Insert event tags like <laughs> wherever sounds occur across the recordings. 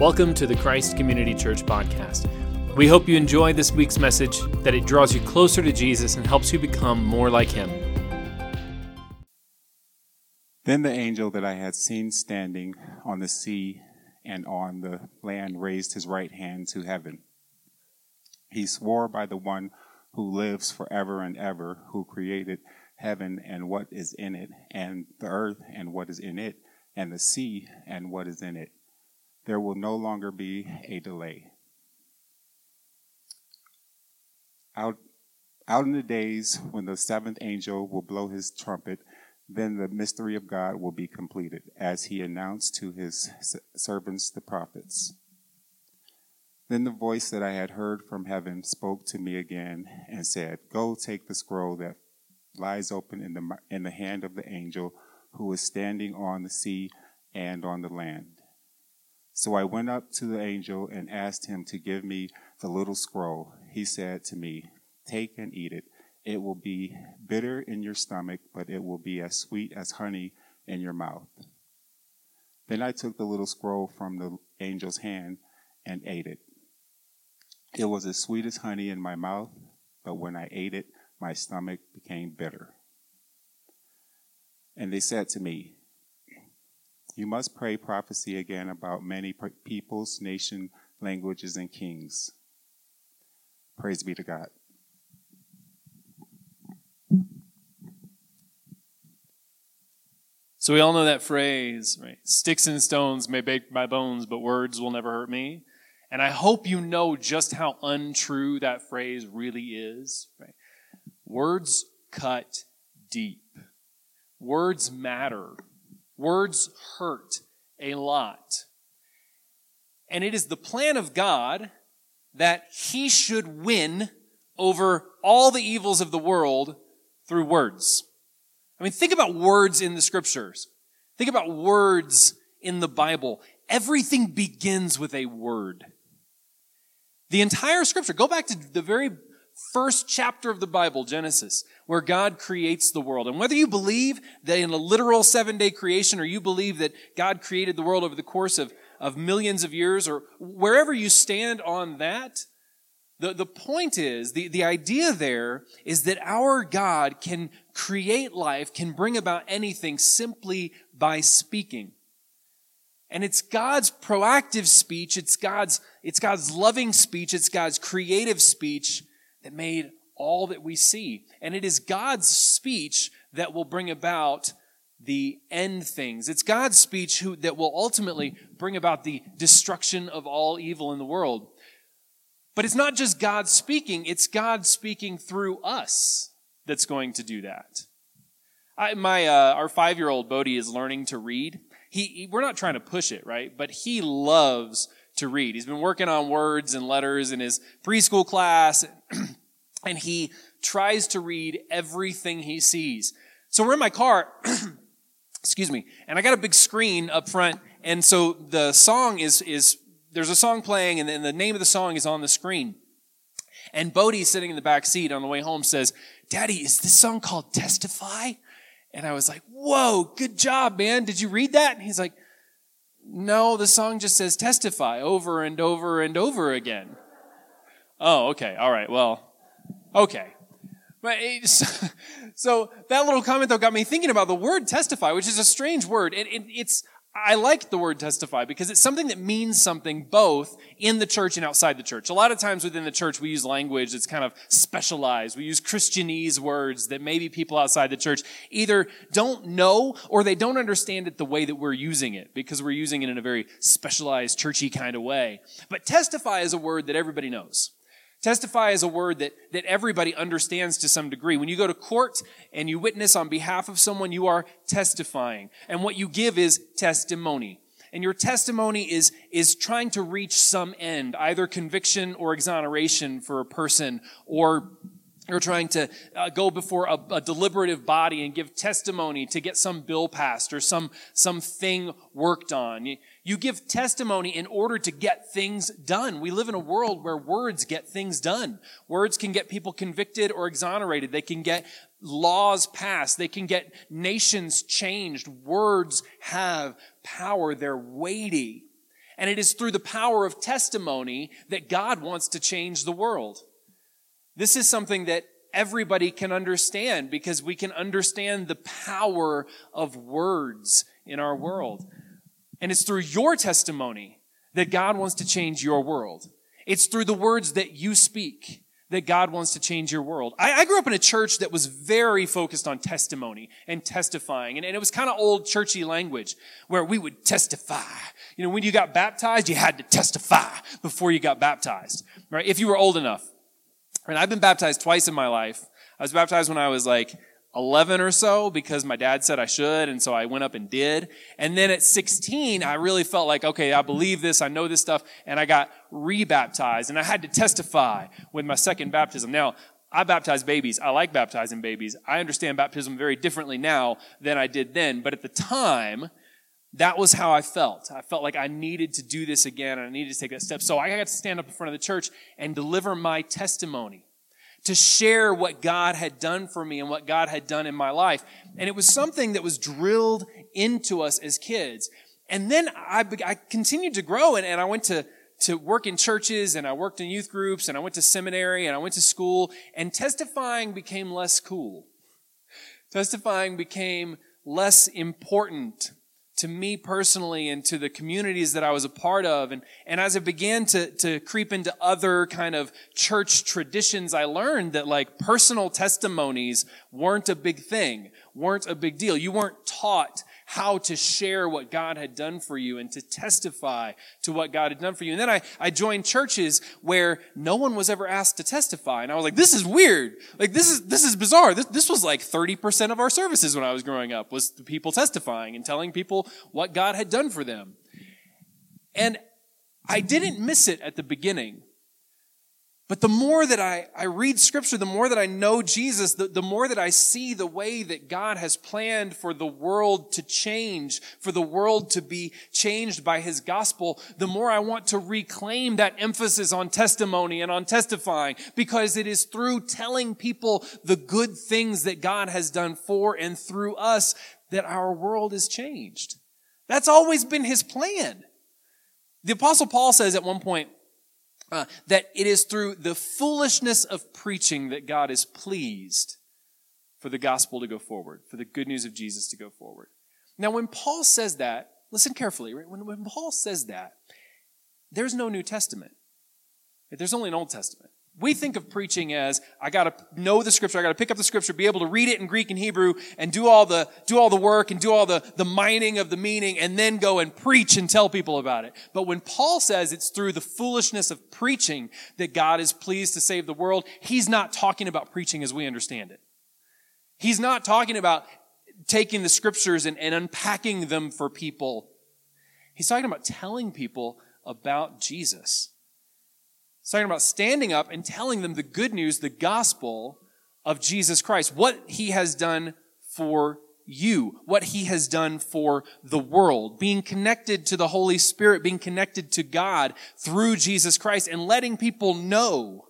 Welcome to the Christ Community Church podcast. We hope you enjoy this week's message, that it draws you closer to Jesus and helps you become more like Him. Then the angel that I had seen standing on the sea and on the land raised his right hand to heaven. He swore by the one who lives forever and ever, who created heaven and what is in it, and the earth and what is in it, and the sea and what is in it there will no longer be a delay. Out, out in the days when the seventh angel will blow his trumpet, then the mystery of God will be completed, as he announced to his servants the prophets. Then the voice that I had heard from heaven spoke to me again and said, Go take the scroll that lies open in the, in the hand of the angel who is standing on the sea and on the land. So I went up to the angel and asked him to give me the little scroll. He said to me, Take and eat it. It will be bitter in your stomach, but it will be as sweet as honey in your mouth. Then I took the little scroll from the angel's hand and ate it. It was as sweet as honey in my mouth, but when I ate it, my stomach became bitter. And they said to me, you must pray prophecy again about many peoples, nation, languages, and kings. Praise be to God. So we all know that phrase, right? Sticks and stones may break my bones, but words will never hurt me. And I hope you know just how untrue that phrase really is, right? Words cut deep. Words matter. Words hurt a lot. And it is the plan of God that he should win over all the evils of the world through words. I mean, think about words in the scriptures. Think about words in the Bible. Everything begins with a word. The entire scripture, go back to the very first chapter of the Bible, Genesis, where God creates the world. And whether you believe that in a literal seven day creation or you believe that God created the world over the course of, of millions of years or wherever you stand on that, the, the point is, the, the idea there is that our God can create life, can bring about anything simply by speaking. And it's God's proactive speech, it's God's, it's God's loving speech, it's God's creative speech that made all that we see. And it is God's speech that will bring about the end things. It's God's speech who, that will ultimately bring about the destruction of all evil in the world. But it's not just God speaking, it's God speaking through us that's going to do that. I, my, uh, our five year old Bodie is learning to read. He, he, we're not trying to push it, right? But he loves to read. He's been working on words and letters in his preschool class, <clears throat> and he tries to read everything he sees. So we're in my car, <clears throat> excuse me, and I got a big screen up front, and so the song is is there's a song playing, and then the name of the song is on the screen. And Bodie, sitting in the back seat on the way home, says, "Daddy, is this song called Testify?" And I was like, "Whoa, good job, man! Did you read that?" And he's like, no, the song just says testify over and over and over again. Oh, okay. All right. Well, okay. But <laughs> so that little comment though got me thinking about the word testify, which is a strange word. It, it, it's I like the word testify because it's something that means something both in the church and outside the church. A lot of times within the church, we use language that's kind of specialized. We use Christianese words that maybe people outside the church either don't know or they don't understand it the way that we're using it because we're using it in a very specialized, churchy kind of way. But testify is a word that everybody knows. Testify is a word that, that everybody understands to some degree. When you go to court and you witness on behalf of someone, you are testifying. And what you give is testimony. And your testimony is, is trying to reach some end, either conviction or exoneration for a person, or you're trying to uh, go before a, a, deliberative body and give testimony to get some bill passed or some, some thing worked on. You, give testimony in order to get things done. We live in a world where words get things done. Words can get people convicted or exonerated. They can get laws passed. They can get nations changed. Words have power. They're weighty. And it is through the power of testimony that God wants to change the world. This is something that everybody can understand because we can understand the power of words in our world. And it's through your testimony that God wants to change your world. It's through the words that you speak that God wants to change your world. I, I grew up in a church that was very focused on testimony and testifying. And, and it was kind of old churchy language where we would testify. You know, when you got baptized, you had to testify before you got baptized, right? If you were old enough. And I've been baptized twice in my life. I was baptized when I was like 11 or so because my dad said I should. And so I went up and did. And then at 16, I really felt like, okay, I believe this. I know this stuff. And I got rebaptized and I had to testify with my second baptism. Now, I baptize babies. I like baptizing babies. I understand baptism very differently now than I did then. But at the time, that was how I felt. I felt like I needed to do this again and I needed to take that step. So I got to stand up in front of the church and deliver my testimony to share what God had done for me and what God had done in my life. And it was something that was drilled into us as kids. And then I, I continued to grow and, and I went to, to work in churches and I worked in youth groups and I went to seminary and I went to school and testifying became less cool. Testifying became less important to me personally and to the communities that I was a part of. And, and as I began to, to creep into other kind of church traditions, I learned that like personal testimonies weren't a big thing, weren't a big deal. You weren't taught how to share what God had done for you and to testify to what God had done for you. And then I, I joined churches where no one was ever asked to testify. And I was like, this is weird. Like, this is, this is bizarre. This, this was like 30% of our services when I was growing up was the people testifying and telling people what God had done for them. And I didn't miss it at the beginning. But the more that I, I read scripture, the more that I know Jesus, the, the more that I see the way that God has planned for the world to change, for the world to be changed by his gospel, the more I want to reclaim that emphasis on testimony and on testifying because it is through telling people the good things that God has done for and through us that our world is changed. That's always been his plan. The apostle Paul says at one point, uh, that it is through the foolishness of preaching that God is pleased for the gospel to go forward, for the good news of Jesus to go forward. Now, when Paul says that, listen carefully, right? When, when Paul says that, there's no New Testament. There's only an Old Testament. We think of preaching as I got to know the scripture, I got to pick up the scripture, be able to read it in Greek and Hebrew and do all the do all the work and do all the the mining of the meaning and then go and preach and tell people about it. But when Paul says it's through the foolishness of preaching that God is pleased to save the world, he's not talking about preaching as we understand it. He's not talking about taking the scriptures and, and unpacking them for people. He's talking about telling people about Jesus. He's talking about standing up and telling them the good news, the gospel of Jesus Christ, what he has done for you, what he has done for the world, being connected to the Holy Spirit, being connected to God through Jesus Christ, and letting people know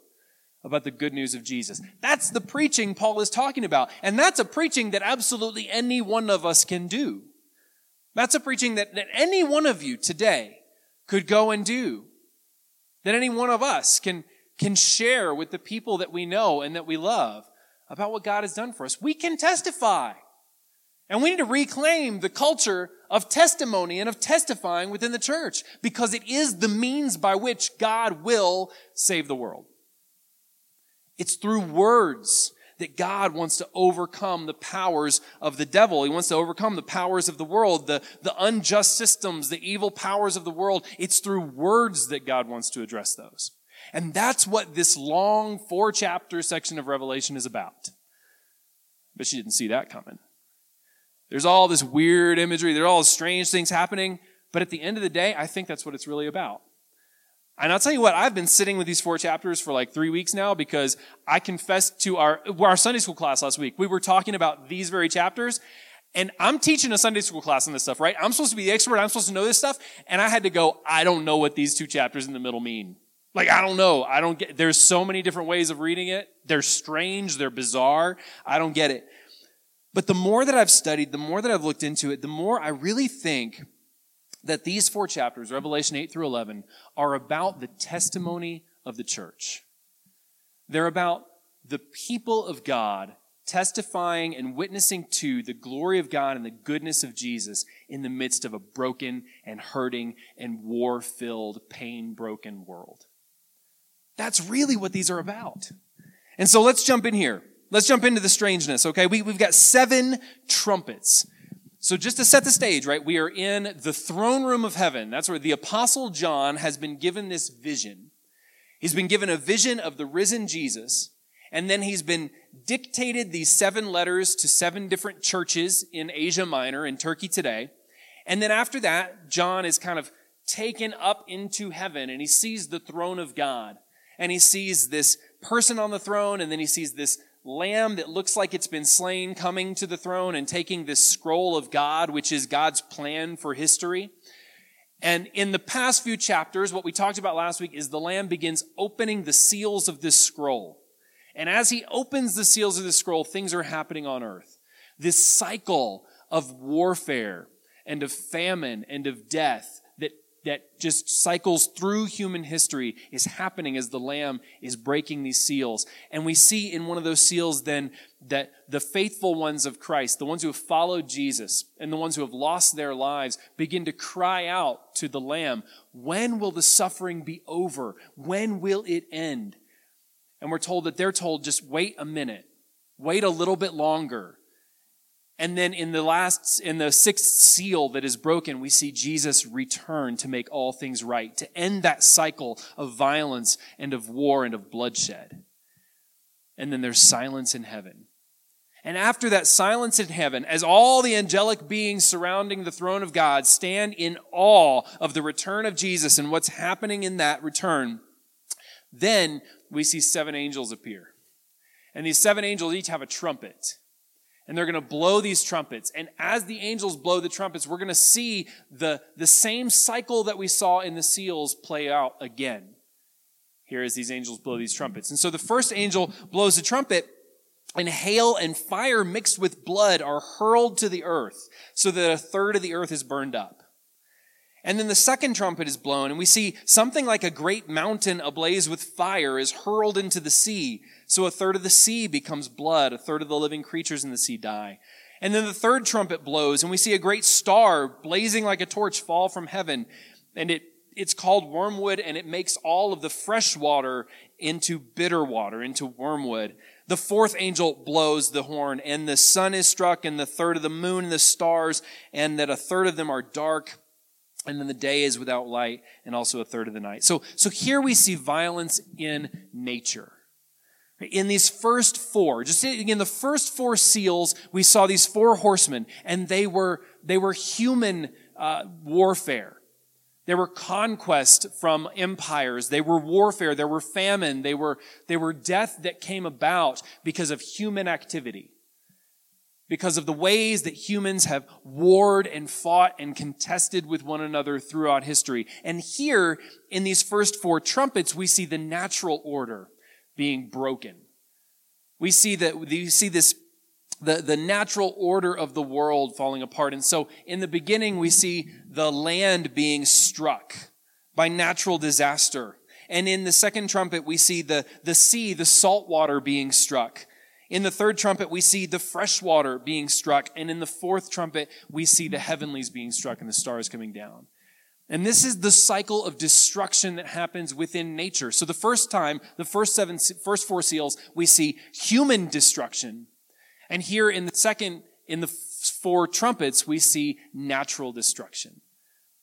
about the good news of Jesus. That's the preaching Paul is talking about. And that's a preaching that absolutely any one of us can do. That's a preaching that, that any one of you today could go and do that any one of us can, can share with the people that we know and that we love about what God has done for us. We can testify. And we need to reclaim the culture of testimony and of testifying within the church because it is the means by which God will save the world. It's through words that God wants to overcome the powers of the devil. He wants to overcome the powers of the world, the, the unjust systems, the evil powers of the world. It's through words that God wants to address those. And that's what this long four chapter section of Revelation is about. But she didn't see that coming. There's all this weird imagery, there are all strange things happening. But at the end of the day, I think that's what it's really about. And I'll tell you what, I've been sitting with these four chapters for like three weeks now because I confessed to our, our Sunday school class last week. We were talking about these very chapters and I'm teaching a Sunday school class on this stuff, right? I'm supposed to be the expert. I'm supposed to know this stuff. And I had to go, I don't know what these two chapters in the middle mean. Like, I don't know. I don't get, there's so many different ways of reading it. They're strange. They're bizarre. I don't get it. But the more that I've studied, the more that I've looked into it, the more I really think that these four chapters, Revelation 8 through 11, are about the testimony of the church. They're about the people of God testifying and witnessing to the glory of God and the goodness of Jesus in the midst of a broken and hurting and war filled, pain broken world. That's really what these are about. And so let's jump in here. Let's jump into the strangeness, okay? We, we've got seven trumpets. So just to set the stage, right? We are in the throne room of heaven. That's where the apostle John has been given this vision. He's been given a vision of the risen Jesus and then he's been dictated these seven letters to seven different churches in Asia Minor, in Turkey today. And then after that, John is kind of taken up into heaven and he sees the throne of God. And he sees this person on the throne, and then he sees this lamb that looks like it's been slain coming to the throne and taking this scroll of God, which is God's plan for history. And in the past few chapters, what we talked about last week is the lamb begins opening the seals of this scroll. And as he opens the seals of the scroll, things are happening on earth. This cycle of warfare and of famine and of death that, just cycles through human history is happening as the Lamb is breaking these seals. And we see in one of those seals then that the faithful ones of Christ, the ones who have followed Jesus and the ones who have lost their lives, begin to cry out to the Lamb, When will the suffering be over? When will it end? and we're told that they're told just wait a minute, wait a little bit longer. And then in the last, in the sixth seal that is broken, we see Jesus return to make all things right, to end that cycle of violence and of war and of bloodshed. And then there's silence in heaven. And after that silence in heaven, as all the angelic beings surrounding the throne of God stand in awe of the return of Jesus and what's happening in that return, then we see seven angels appear. And these seven angels each have a trumpet. And they're going to blow these trumpets. And as the angels blow the trumpets, we're going to see the, the same cycle that we saw in the seals play out again. Here as these angels blow these trumpets. And so the first angel blows the trumpet, and hail and fire mixed with blood are hurled to the earth, so that a third of the earth is burned up. And then the second trumpet is blown, and we see something like a great mountain ablaze with fire is hurled into the sea. So a third of the sea becomes blood, a third of the living creatures in the sea die. And then the third trumpet blows, and we see a great star blazing like a torch fall from heaven. And it, it's called wormwood, and it makes all of the fresh water into bitter water, into wormwood. The fourth angel blows the horn, and the sun is struck, and the third of the moon and the stars, and that a third of them are dark and then the day is without light and also a third of the night. So so here we see violence in nature. In these first four just in the first four seals we saw these four horsemen and they were they were human uh, warfare. They were conquest from empires. They were warfare. There were famine. They were they were death that came about because of human activity because of the ways that humans have warred and fought and contested with one another throughout history. And here, in these first four trumpets, we see the natural order being broken. We see that, you see this, the, the natural order of the world falling apart. And so, in the beginning, we see the land being struck by natural disaster. And in the second trumpet, we see the, the sea, the salt water being struck. In the third trumpet, we see the fresh water being struck. And in the fourth trumpet, we see the heavenlies being struck and the stars coming down. And this is the cycle of destruction that happens within nature. So the first time, the first seven, first four seals, we see human destruction. And here in the second, in the four trumpets, we see natural destruction.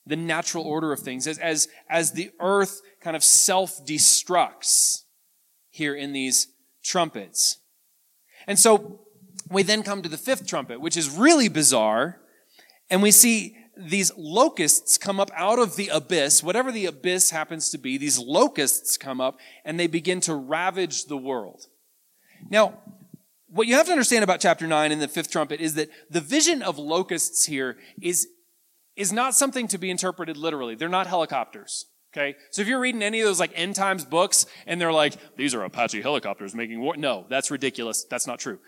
The natural order of things as, as, as the earth kind of self-destructs here in these trumpets. And so we then come to the fifth trumpet, which is really bizarre. And we see these locusts come up out of the abyss, whatever the abyss happens to be, these locusts come up and they begin to ravage the world. Now, what you have to understand about chapter 9 and the fifth trumpet is that the vision of locusts here is, is not something to be interpreted literally. They're not helicopters. Okay? So if you're reading any of those like end times books and they're like, these are Apache helicopters making war. No, that's ridiculous. That's not true.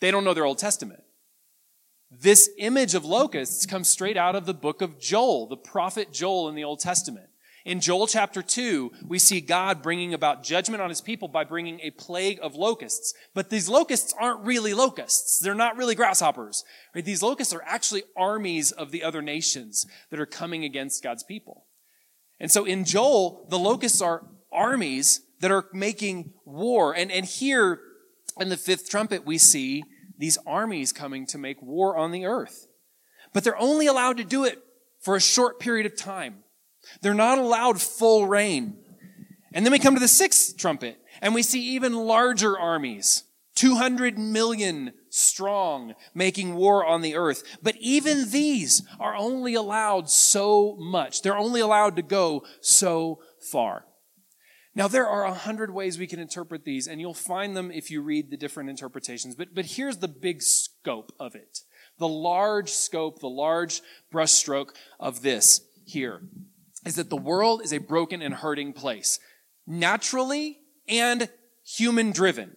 They don't know their Old Testament. This image of locusts comes straight out of the book of Joel, the prophet Joel in the Old Testament. In Joel chapter 2, we see God bringing about judgment on his people by bringing a plague of locusts. But these locusts aren't really locusts. They're not really grasshoppers. Right? These locusts are actually armies of the other nations that are coming against God's people. And so in Joel, the locusts are armies that are making war. And, and here in the fifth trumpet, we see these armies coming to make war on the earth. But they're only allowed to do it for a short period of time. They're not allowed full reign. And then we come to the sixth trumpet, and we see even larger armies, 200 million strong, making war on the earth. But even these are only allowed so much. They're only allowed to go so far. Now, there are a hundred ways we can interpret these, and you'll find them if you read the different interpretations. But, but here's the big scope of it. The large scope, the large brushstroke of this here is that the world is a broken and hurting place, naturally and human driven.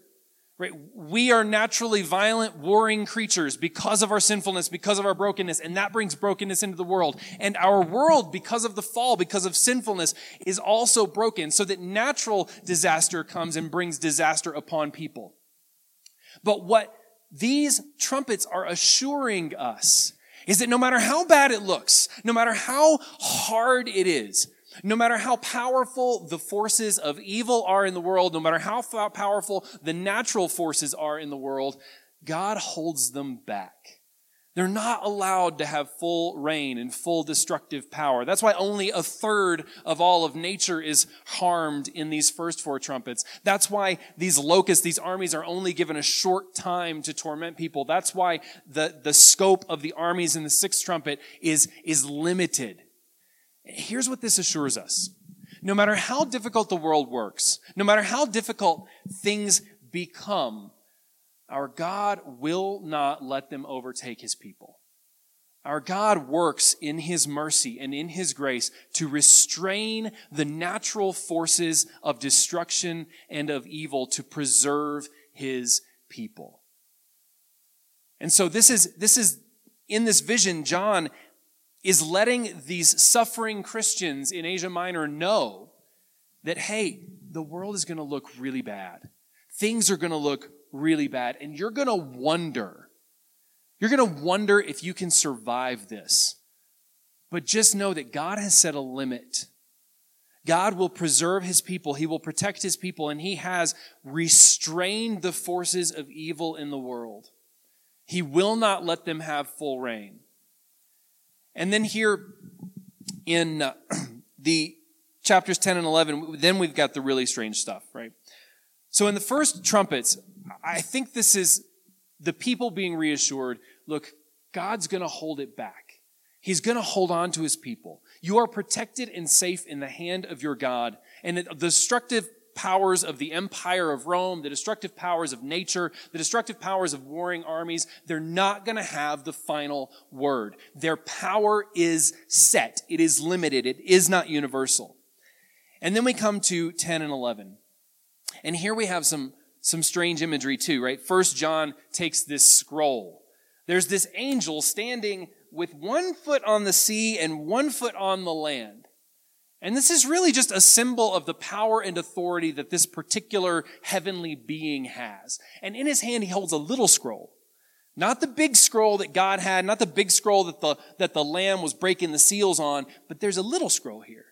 Right? We are naturally violent, warring creatures because of our sinfulness, because of our brokenness, and that brings brokenness into the world. And our world, because of the fall, because of sinfulness, is also broken, so that natural disaster comes and brings disaster upon people. But what these trumpets are assuring us is that no matter how bad it looks, no matter how hard it is, no matter how powerful the forces of evil are in the world, no matter how powerful the natural forces are in the world, God holds them back. They're not allowed to have full reign and full destructive power. That's why only a third of all of nature is harmed in these first four trumpets. That's why these locusts, these armies are only given a short time to torment people. That's why the, the scope of the armies in the sixth trumpet is, is limited. Here's what this assures us. No matter how difficult the world works, no matter how difficult things become, our God will not let them overtake his people. Our God works in his mercy and in his grace to restrain the natural forces of destruction and of evil to preserve his people. And so this is, this is, in this vision, John is letting these suffering Christians in Asia Minor know that, hey, the world is going to look really bad. Things are going to look really bad. And you're going to wonder, you're going to wonder if you can survive this. But just know that God has set a limit. God will preserve his people. He will protect his people. And he has restrained the forces of evil in the world. He will not let them have full reign. And then here in uh, <clears throat> the chapters 10 and 11, then we've got the really strange stuff, right? So in the first trumpets, I think this is the people being reassured look, God's going to hold it back. He's going to hold on to his people. You are protected and safe in the hand of your God. And the destructive powers of the empire of Rome, the destructive powers of nature, the destructive powers of warring armies, they're not going to have the final word. Their power is set. It is limited. It is not universal. And then we come to 10 and 11. And here we have some, some strange imagery too, right? First John takes this scroll. There's this angel standing with one foot on the sea and one foot on the land. And this is really just a symbol of the power and authority that this particular heavenly being has. And in his hand, he holds a little scroll. Not the big scroll that God had, not the big scroll that the, that the Lamb was breaking the seals on, but there's a little scroll here.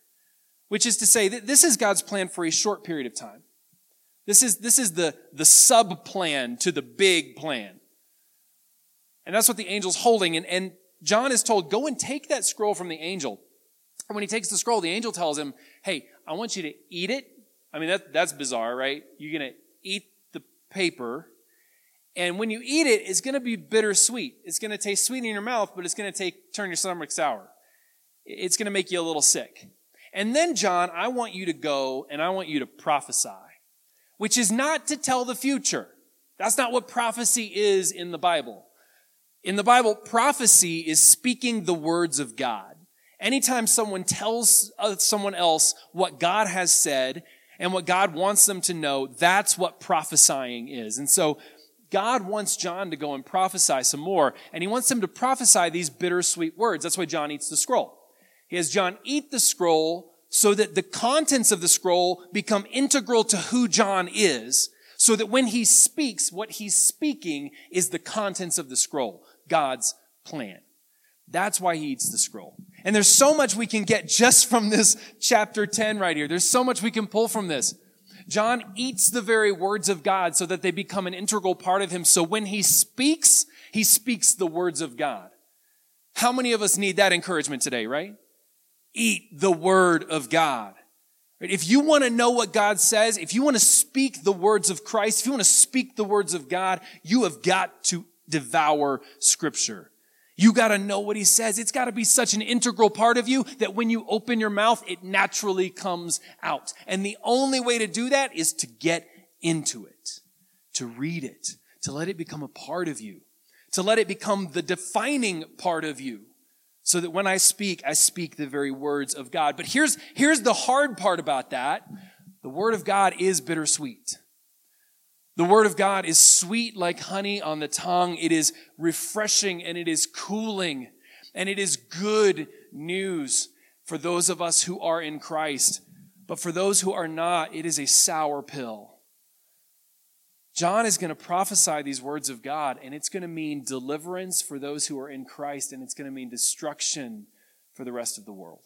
Which is to say that this is God's plan for a short period of time. This is, this is the, the sub plan to the big plan. And that's what the angel's holding. And, and John is told, go and take that scroll from the angel and when he takes the scroll, the angel tells him, Hey, I want you to eat it. I mean, that, that's bizarre, right? You're going to eat the paper. And when you eat it, it's going to be bittersweet. It's going to taste sweet in your mouth, but it's going to take, turn your stomach sour. It's going to make you a little sick. And then, John, I want you to go and I want you to prophesy, which is not to tell the future. That's not what prophecy is in the Bible. In the Bible, prophecy is speaking the words of God. Anytime someone tells uh, someone else what God has said and what God wants them to know, that's what prophesying is. And so God wants John to go and prophesy some more, and he wants him to prophesy these bittersweet words. That's why John eats the scroll. He has John eat the scroll so that the contents of the scroll become integral to who John is, so that when he speaks, what he's speaking is the contents of the scroll, God's plan. That's why he eats the scroll. And there's so much we can get just from this chapter 10 right here. There's so much we can pull from this. John eats the very words of God so that they become an integral part of him. So when he speaks, he speaks the words of God. How many of us need that encouragement today, right? Eat the word of God. If you want to know what God says, if you want to speak the words of Christ, if you want to speak the words of God, you have got to devour scripture. You got to know what he says. It's got to be such an integral part of you that when you open your mouth, it naturally comes out. And the only way to do that is to get into it, to read it, to let it become a part of you, to let it become the defining part of you. So that when I speak, I speak the very words of God. But here's, here's the hard part about that. The word of God is bittersweet. The Word of God is sweet like honey on the tongue. It is refreshing and it is cooling and it is good news for those of us who are in Christ. But for those who are not, it is a sour pill. John is going to prophesy these words of God, and it's going to mean deliverance for those who are in Christ, and it's going to mean destruction for the rest of the world.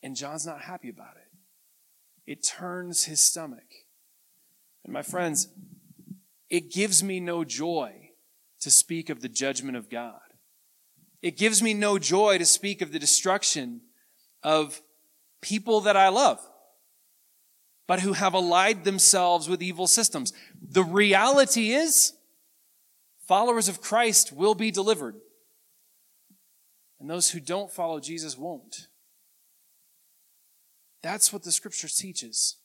And John's not happy about it. It turns his stomach. And my friends, it gives me no joy to speak of the judgment of God. It gives me no joy to speak of the destruction of people that I love, but who have allied themselves with evil systems. The reality is, followers of Christ will be delivered, and those who don't follow Jesus won't. That's what the scripture teaches.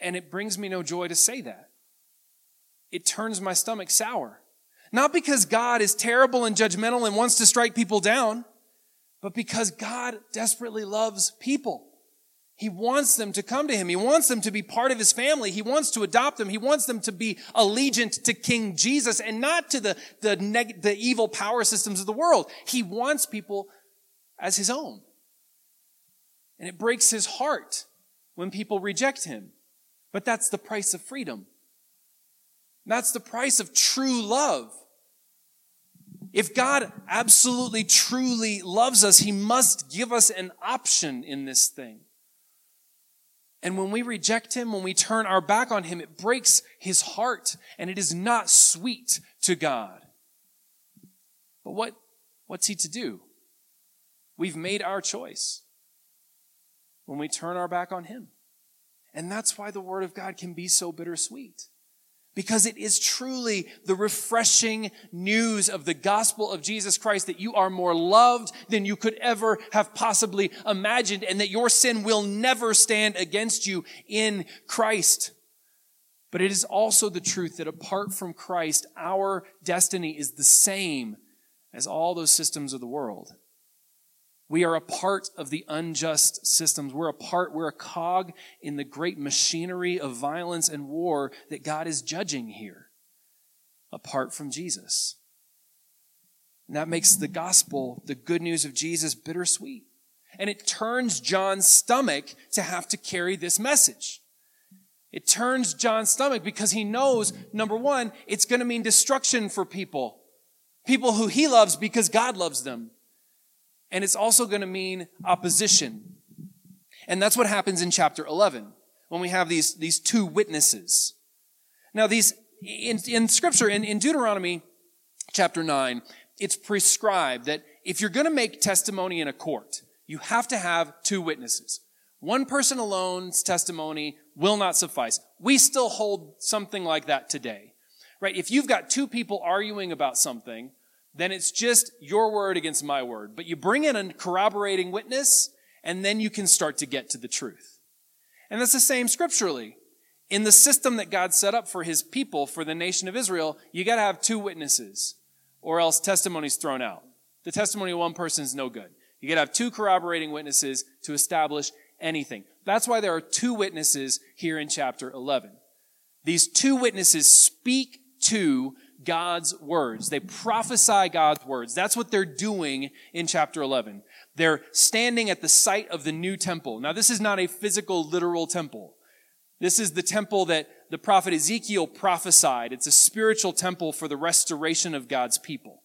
And it brings me no joy to say that. It turns my stomach sour. Not because God is terrible and judgmental and wants to strike people down, but because God desperately loves people. He wants them to come to him. He wants them to be part of his family. He wants to adopt them. He wants them to be allegiant to King Jesus and not to the, the, neg- the evil power systems of the world. He wants people as his own. And it breaks his heart when people reject him. But that's the price of freedom. That's the price of true love. If God absolutely, truly loves us, He must give us an option in this thing. And when we reject Him, when we turn our back on Him, it breaks His heart and it is not sweet to God. But what, what's He to do? We've made our choice when we turn our back on Him. And that's why the Word of God can be so bittersweet. Because it is truly the refreshing news of the gospel of Jesus Christ that you are more loved than you could ever have possibly imagined and that your sin will never stand against you in Christ. But it is also the truth that apart from Christ, our destiny is the same as all those systems of the world. We are a part of the unjust systems. We're a part, we're a cog in the great machinery of violence and war that God is judging here, apart from Jesus. And that makes the gospel, the good news of Jesus, bittersweet. And it turns John's stomach to have to carry this message. It turns John's stomach because he knows, number one, it's going to mean destruction for people. People who he loves because God loves them and it's also going to mean opposition. And that's what happens in chapter 11 when we have these, these two witnesses. Now, these, in, in scripture, in, in Deuteronomy chapter 9, it's prescribed that if you're going to make testimony in a court, you have to have two witnesses. One person alone's testimony will not suffice. We still hold something like that today, right? If you've got two people arguing about something, then it's just your word against my word. But you bring in a corroborating witness, and then you can start to get to the truth. And that's the same scripturally. In the system that God set up for his people, for the nation of Israel, you got to have two witnesses, or else testimony's thrown out. The testimony of one person is no good. You got to have two corroborating witnesses to establish anything. That's why there are two witnesses here in chapter 11. These two witnesses speak to God's words. They prophesy God's words. That's what they're doing in chapter 11. They're standing at the site of the new temple. Now, this is not a physical, literal temple. This is the temple that the prophet Ezekiel prophesied. It's a spiritual temple for the restoration of God's people.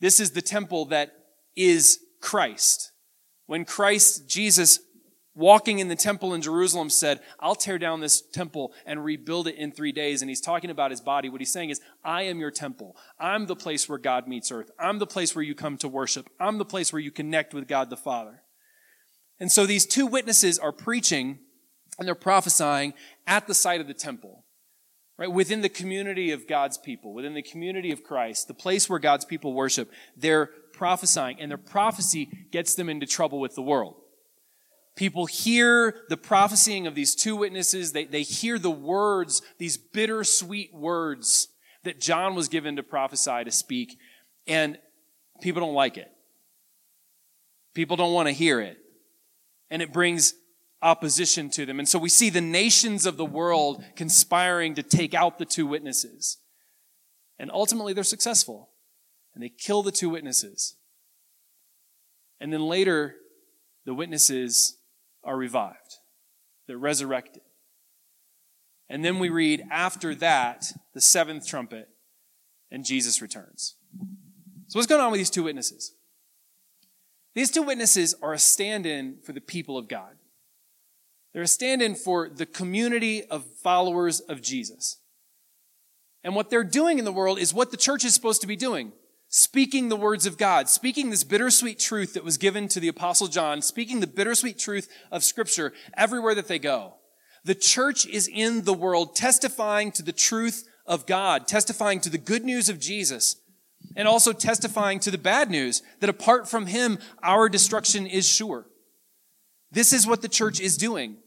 This is the temple that is Christ. When Christ, Jesus, walking in the temple in Jerusalem said, I'll tear down this temple and rebuild it in three days. And he's talking about his body. What he's saying is, I am your temple. I'm the place where God meets earth. I'm the place where you come to worship. I'm the place where you connect with God the Father. And so these two witnesses are preaching and they're prophesying at the site of the temple. Right? Within the community of God's people, within the community of Christ, the place where God's people worship, they're prophesying, and their prophecy gets them into trouble with the world. People hear the prophesying of these two witnesses. They, they hear the words, these bittersweet words that John was given to prophesy, to speak, and people don't like it. People don't want to hear it. And it brings opposition to them. And so we see the nations of the world conspiring to take out the two witnesses. And ultimately they're successful. And they kill the two witnesses. And then later, the witnesses are revived. They're resurrected. And then we read after that, the seventh trumpet, and Jesus returns. So, what's going on with these two witnesses? These two witnesses are a stand in for the people of God. They're a stand in for the community of followers of Jesus. And what they're doing in the world is what the church is supposed to be doing speaking the words of God, speaking this bittersweet truth that was given to the Apostle John, speaking the bittersweet truth of Scripture everywhere that they go. The church is in the world testifying to the truth of God, testifying to the good news of Jesus, and also testifying to the bad news that apart from Him, our destruction is sure. This is what the church is doing.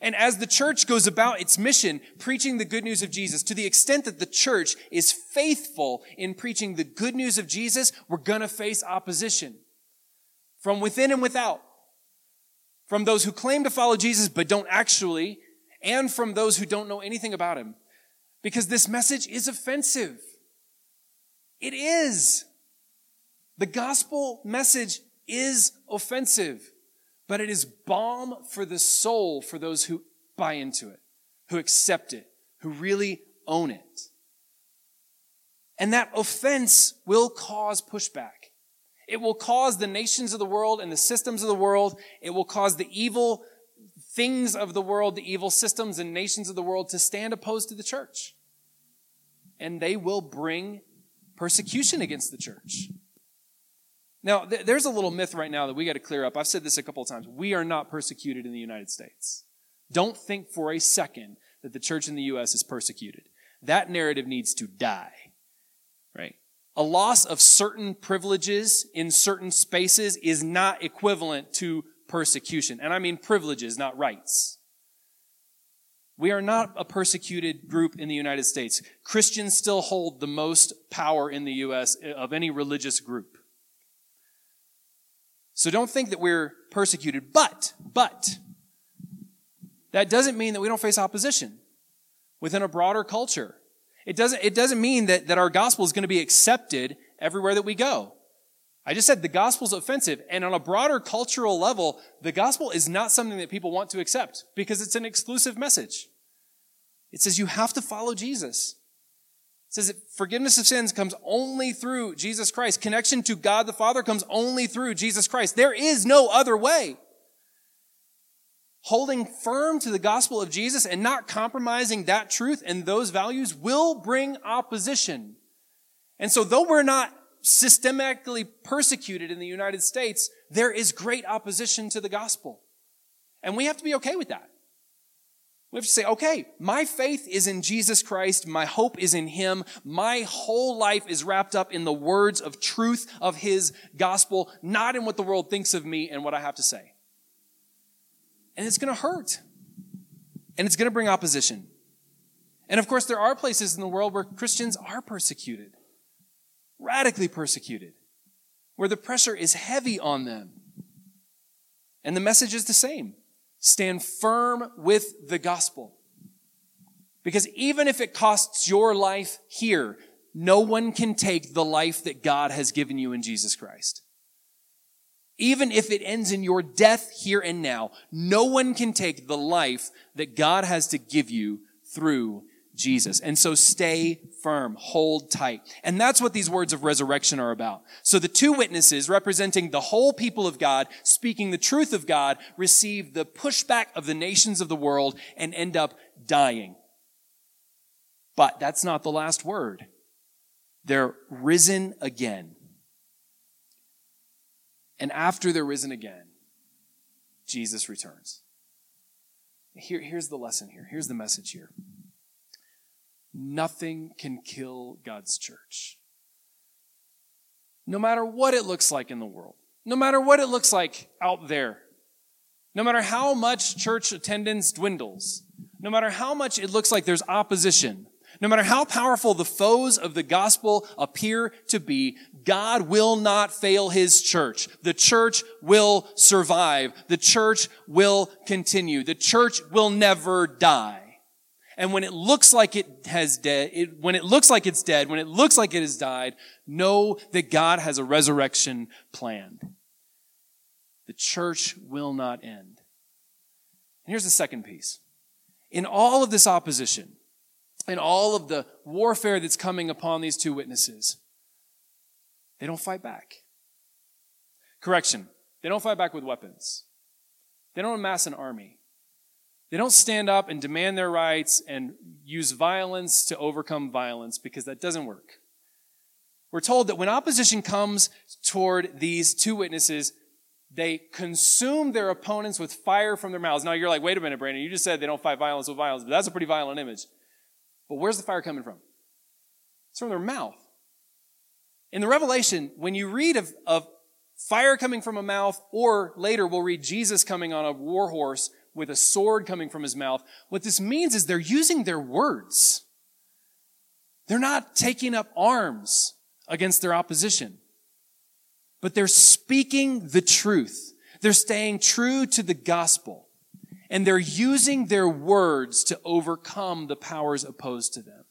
And as the church goes about its mission, preaching the good news of Jesus, to the extent that the church is faithful in preaching the good news of Jesus, we're going to face opposition from within and without. From those who claim to follow Jesus but don't actually, and from those who don't know anything about him. Because this message is offensive. It is. The gospel message is offensive but it is balm for the soul for those who buy into it, who accept it, who really own it. And that offense will cause pushback. It will cause the nations of the world and the systems of the world, it will cause the evil things of the world, the evil systems and nations of the world to stand opposed to the church. And they will bring persecution against the church. Now, th- there's a little myth right now that we got to clear up. I've said this a couple of times. We are not persecuted in the United States. Don't think for a second that the church in the U.S. is persecuted. That narrative needs to die, right? A loss of certain privileges in certain spaces is not equivalent to persecution. And I mean privileges, not rights. We are not a persecuted group in the United States. Christians still hold the most power in the U.S. Eh, of any religious group. So don't think that we're persecuted. But, but, that doesn't mean that we don't face opposition within a broader culture. It doesn't, it doesn't mean that, that our gospel is going to be accepted everywhere that we go. I just said the gospel is offensive, and on a broader cultural level, the gospel is not something that people want to accept because it's an exclusive message. It says you have to follow Jesus. It says that forgiveness of sins comes only through Jesus Christ. Connection to God the Father comes only through Jesus Christ. There is no other way. Holding firm to the gospel of Jesus and not compromising that truth and those values will bring opposition. And so though we're not systematically persecuted in the United States, there is great opposition to the gospel. And we have to be okay with that. We have to say, okay, my faith is in Jesus Christ. My hope is in Him. My whole life is wrapped up in the words of truth of His gospel, not in what the world thinks of me and what I have to say. And it's going to hurt. And it's going to bring opposition. And of course, there are places in the world where Christians are persecuted, radically persecuted, where the pressure is heavy on them. And the message is the same. Stand firm with the gospel. Because even if it costs your life here, no one can take the life that God has given you in Jesus Christ. Even if it ends in your death here and now, no one can take the life that God has to give you through Jesus. And so stay firm, hold tight. And that's what these words of resurrection are about. So the two witnesses representing the whole people of God, speaking the truth of God, receive the pushback of the nations of the world and end up dying. But that's not the last word. They're risen again. And after they're risen again, Jesus returns. Here, here's the lesson here. Here's the message here. Nothing can kill God's church. No matter what it looks like in the world, no matter what it looks like out there, no matter how much church attendance dwindles, no matter how much it looks like there's opposition, no matter how powerful the foes of the gospel appear to be, God will not fail his church. The church will survive. The church will continue. The church will never die. And when it looks like it has dead, it, when it looks like it's dead, when it looks like it has died, know that God has a resurrection planned. The church will not end. And here's the second piece. In all of this opposition, in all of the warfare that's coming upon these two witnesses, they don't fight back. Correction. They don't fight back with weapons. They don't amass an army. They don't stand up and demand their rights and use violence to overcome violence because that doesn't work. We're told that when opposition comes toward these two witnesses, they consume their opponents with fire from their mouths. Now you're like, wait a minute, Brandon, you just said they don't fight violence with violence, but that's a pretty violent image. But where's the fire coming from? It's from their mouth. In the Revelation, when you read of, of fire coming from a mouth, or later we'll read Jesus coming on a war horse with a sword coming from his mouth. What this means is they're using their words. They're not taking up arms against their opposition, but they're speaking the truth. They're staying true to the gospel and they're using their words to overcome the powers opposed to them.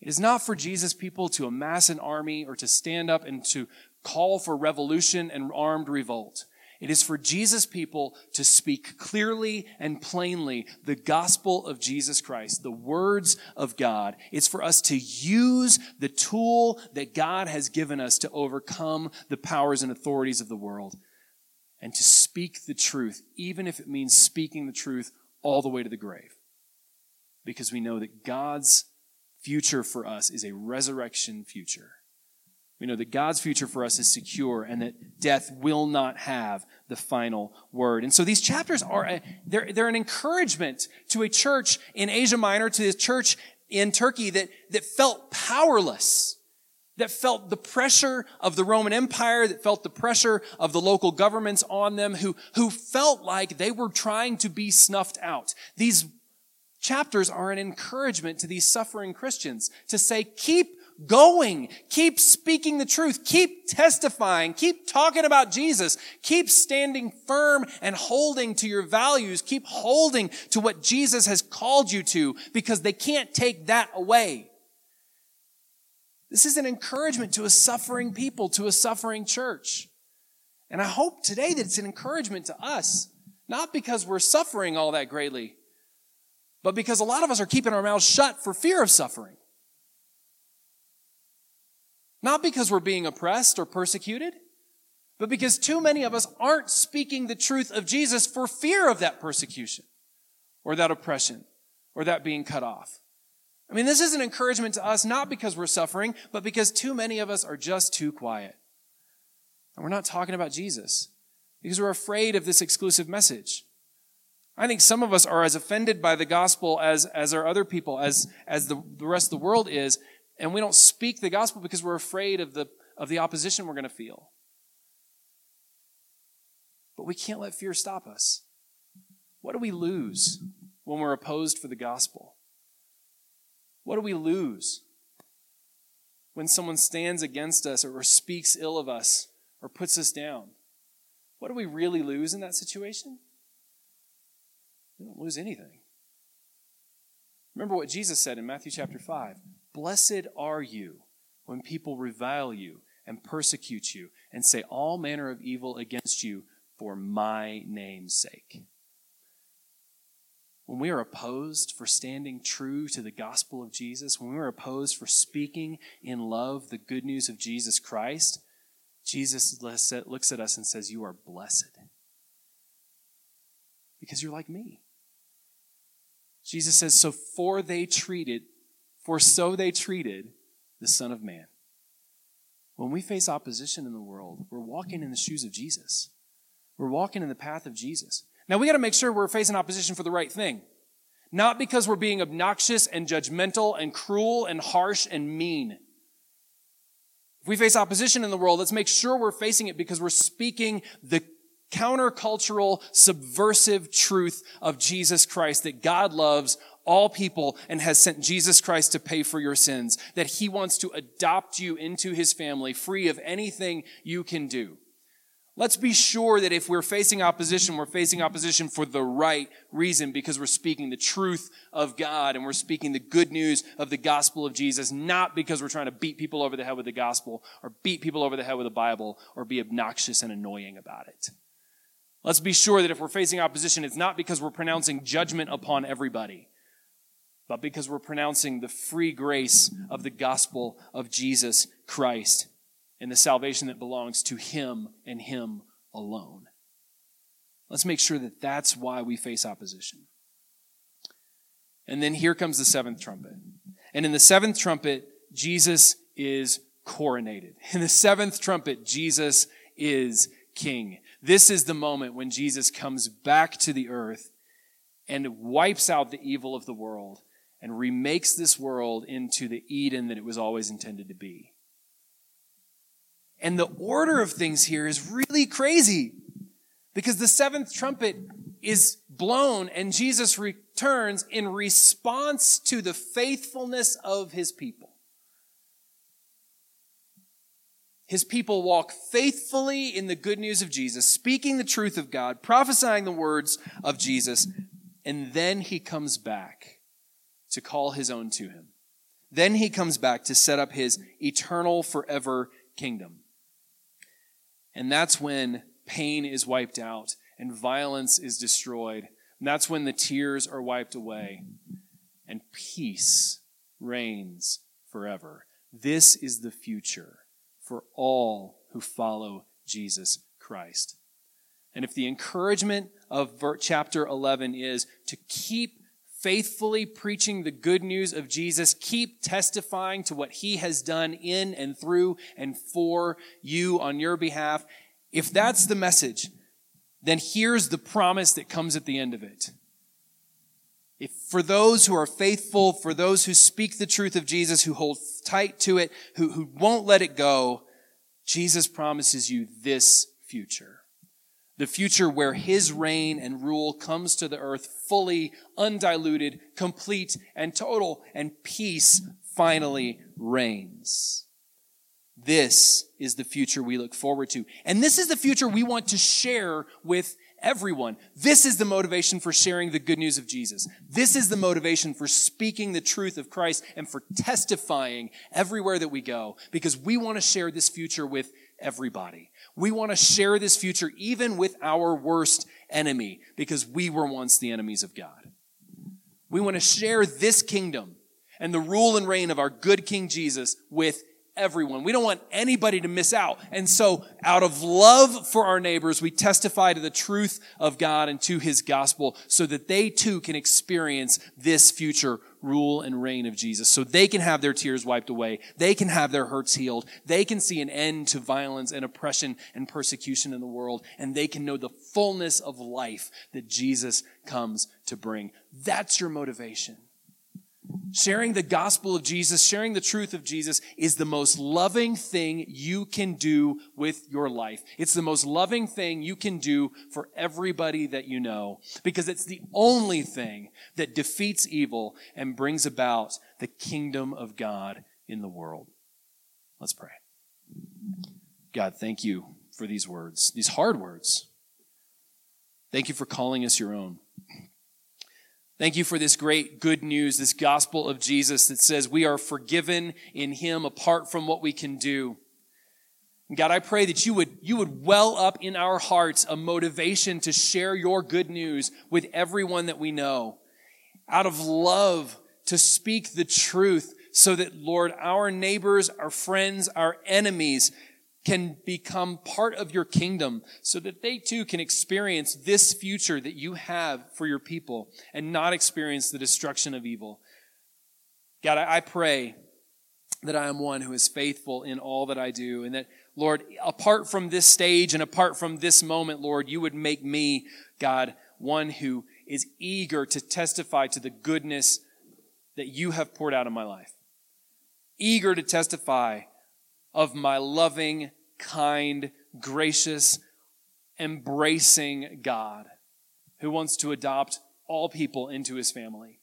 It is not for Jesus people to amass an army or to stand up and to call for revolution and armed revolt. It is for Jesus people to speak clearly and plainly the gospel of Jesus Christ, the words of God. It's for us to use the tool that God has given us to overcome the powers and authorities of the world and to speak the truth, even if it means speaking the truth all the way to the grave. Because we know that God's future for us is a resurrection future. We know that God's future for us is secure and that death will not have the final word. And so these chapters are, they're, they're an encouragement to a church in Asia Minor, to a church in Turkey that, that felt powerless, that felt the pressure of the Roman Empire, that felt the pressure of the local governments on them, who, who felt like they were trying to be snuffed out. These chapters are an encouragement to these suffering Christians to say, keep going. Keep speaking the truth. Keep testifying. Keep talking about Jesus. Keep standing firm and holding to your values. Keep holding to what Jesus has called you to because they can't take that away. This is an encouragement to a suffering people, to a suffering church. And I hope today that it's an encouragement to us, not because we're suffering all that greatly, but because a lot of us are keeping our mouths shut for fear of suffering. Not because we're being oppressed or persecuted, but because too many of us aren't speaking the truth of Jesus for fear of that persecution or that oppression or that being cut off. I mean, this is an encouragement to us, not because we're suffering, but because too many of us are just too quiet. And we're not talking about Jesus because we're afraid of this exclusive message. I think some of us are as offended by the gospel as, as are other people, as, as the, the rest of the world is, and we don't speak the gospel because we're afraid of the, of the opposition we're going to feel. But we can't let fear stop us. What do we lose when we're opposed for the gospel? What do we lose when someone stands against us or speaks ill of us or puts us down? What do we really lose in that situation? We don't lose anything. Remember what Jesus said in Matthew chapter 5 Blessed are you when people revile you and persecute you and say all manner of evil against you for my name's sake. When we are opposed for standing true to the gospel of Jesus, when we are opposed for speaking in love the good news of Jesus Christ, Jesus looks at us and says, You are blessed because you're like me. Jesus says, So for they treated, for so they treated the Son of Man. When we face opposition in the world, we're walking in the shoes of Jesus. We're walking in the path of Jesus. Now we got to make sure we're facing opposition for the right thing. Not because we're being obnoxious and judgmental and cruel and harsh and mean. If we face opposition in the world, let's make sure we're facing it because we're speaking the countercultural, subversive truth of Jesus Christ that God loves all people and has sent Jesus Christ to pay for your sins, that he wants to adopt you into his family free of anything you can do. Let's be sure that if we're facing opposition, we're facing opposition for the right reason because we're speaking the truth of God and we're speaking the good news of the gospel of Jesus, not because we're trying to beat people over the head with the gospel or beat people over the head with the Bible or be obnoxious and annoying about it. Let's be sure that if we're facing opposition, it's not because we're pronouncing judgment upon everybody, but because we're pronouncing the free grace of the gospel of Jesus Christ and the salvation that belongs to Him and Him alone. Let's make sure that that's why we face opposition. And then here comes the seventh trumpet. And in the seventh trumpet, Jesus is coronated. <laughs> In the seventh trumpet, Jesus is king. This is the moment when Jesus comes back to the earth and wipes out the evil of the world and remakes this world into the Eden that it was always intended to be. And the order of things here is really crazy because the seventh trumpet is blown and Jesus returns in response to the faithfulness of his people. His people walk faithfully in the good news of Jesus, speaking the truth of God, prophesying the words of Jesus, and then he comes back to call his own to him. Then he comes back to set up his eternal, forever kingdom. And that's when pain is wiped out and violence is destroyed. And that's when the tears are wiped away and peace reigns forever. This is the future for all who follow Jesus Christ. And if the encouragement of chapter 11 is to keep faithfully preaching the good news of Jesus, keep testifying to what he has done in and through and for you on your behalf, if that's the message, then here's the promise that comes at the end of it. If for those who are faithful, for those who speak the truth of Jesus, who hold tight to it, who, who won't let it go, Jesus promises you this future. The future where his reign and rule comes to the earth fully, undiluted, complete, and total, and peace finally reigns. This is the future we look forward to. And this is the future we want to share with everyone. This is the motivation for sharing the good news of Jesus. This is the motivation for speaking the truth of Christ and for testifying everywhere that we go because we want to share this future with everybody. We want to share this future even with our worst enemy because we were once the enemies of God. We want to share this kingdom and the rule and reign of our good King Jesus with everyone. We don't want anybody to miss out. And so, out of love for our neighbors, we testify to the truth of God and to his gospel so that they too can experience this future rule and reign of Jesus. So they can have their tears wiped away. They can have their hurts healed. They can see an end to violence and oppression and persecution in the world. And they can know the fullness of life that Jesus comes to bring. That's your motivation. Sharing the gospel of Jesus, sharing the truth of Jesus is the most loving thing you can do with your life. It's the most loving thing you can do for everybody that you know because it's the only thing that defeats evil and brings about the kingdom of God in the world. Let's pray. God, thank you for these words, these hard words. Thank you for calling us your own. Thank you for this great good news, this gospel of Jesus that says we are forgiven in him apart from what we can do. God, I pray that you would, you would well up in our hearts a motivation to share your good news with everyone that we know. Out of love to speak the truth so that, Lord, our neighbors, our friends, our enemies can become part of your kingdom so that they too can experience this future that you have for your people and not experience the destruction of evil. God, I pray that I am one who is faithful in all that I do and that, Lord, apart from this stage and apart from this moment, Lord, you would make me, God, one who is eager to testify to the goodness that you have poured out in my life. Eager to testify of my loving, kind, gracious, embracing God who wants to adopt all people into his family.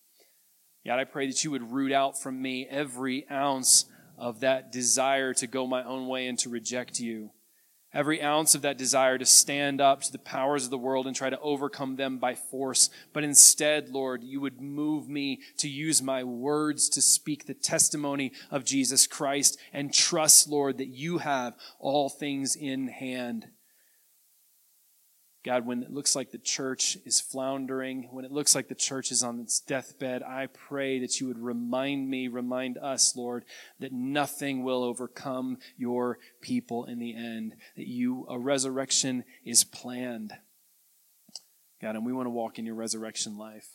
God, I pray that you would root out from me every ounce of that desire to go my own way and to reject you every ounce of that desire to stand up to the powers of the world and try to overcome them by force. But instead, Lord, you would move me to use my words to speak the testimony of Jesus Christ and trust, Lord, that you have all things in hand. God, when it looks like the church is floundering, when it looks like the church is on its deathbed, I pray that you would remind me, remind us, Lord, that nothing will overcome your people in the end, that you, a resurrection is planned. God, and we want to walk in your resurrection life.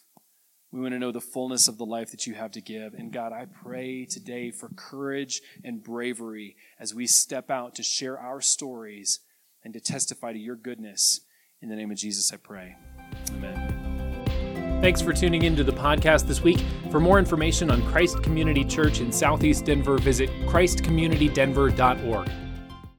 We want to know the fullness of the life that you have to give. And God, I pray today for courage and bravery as we step out to share our stories and to testify to your goodness in the name of Jesus, I pray. Amen. Thanks for tuning into the podcast this week. For more information on Christ Community Church in Southeast Denver, visit ChristCommunityDenver.org.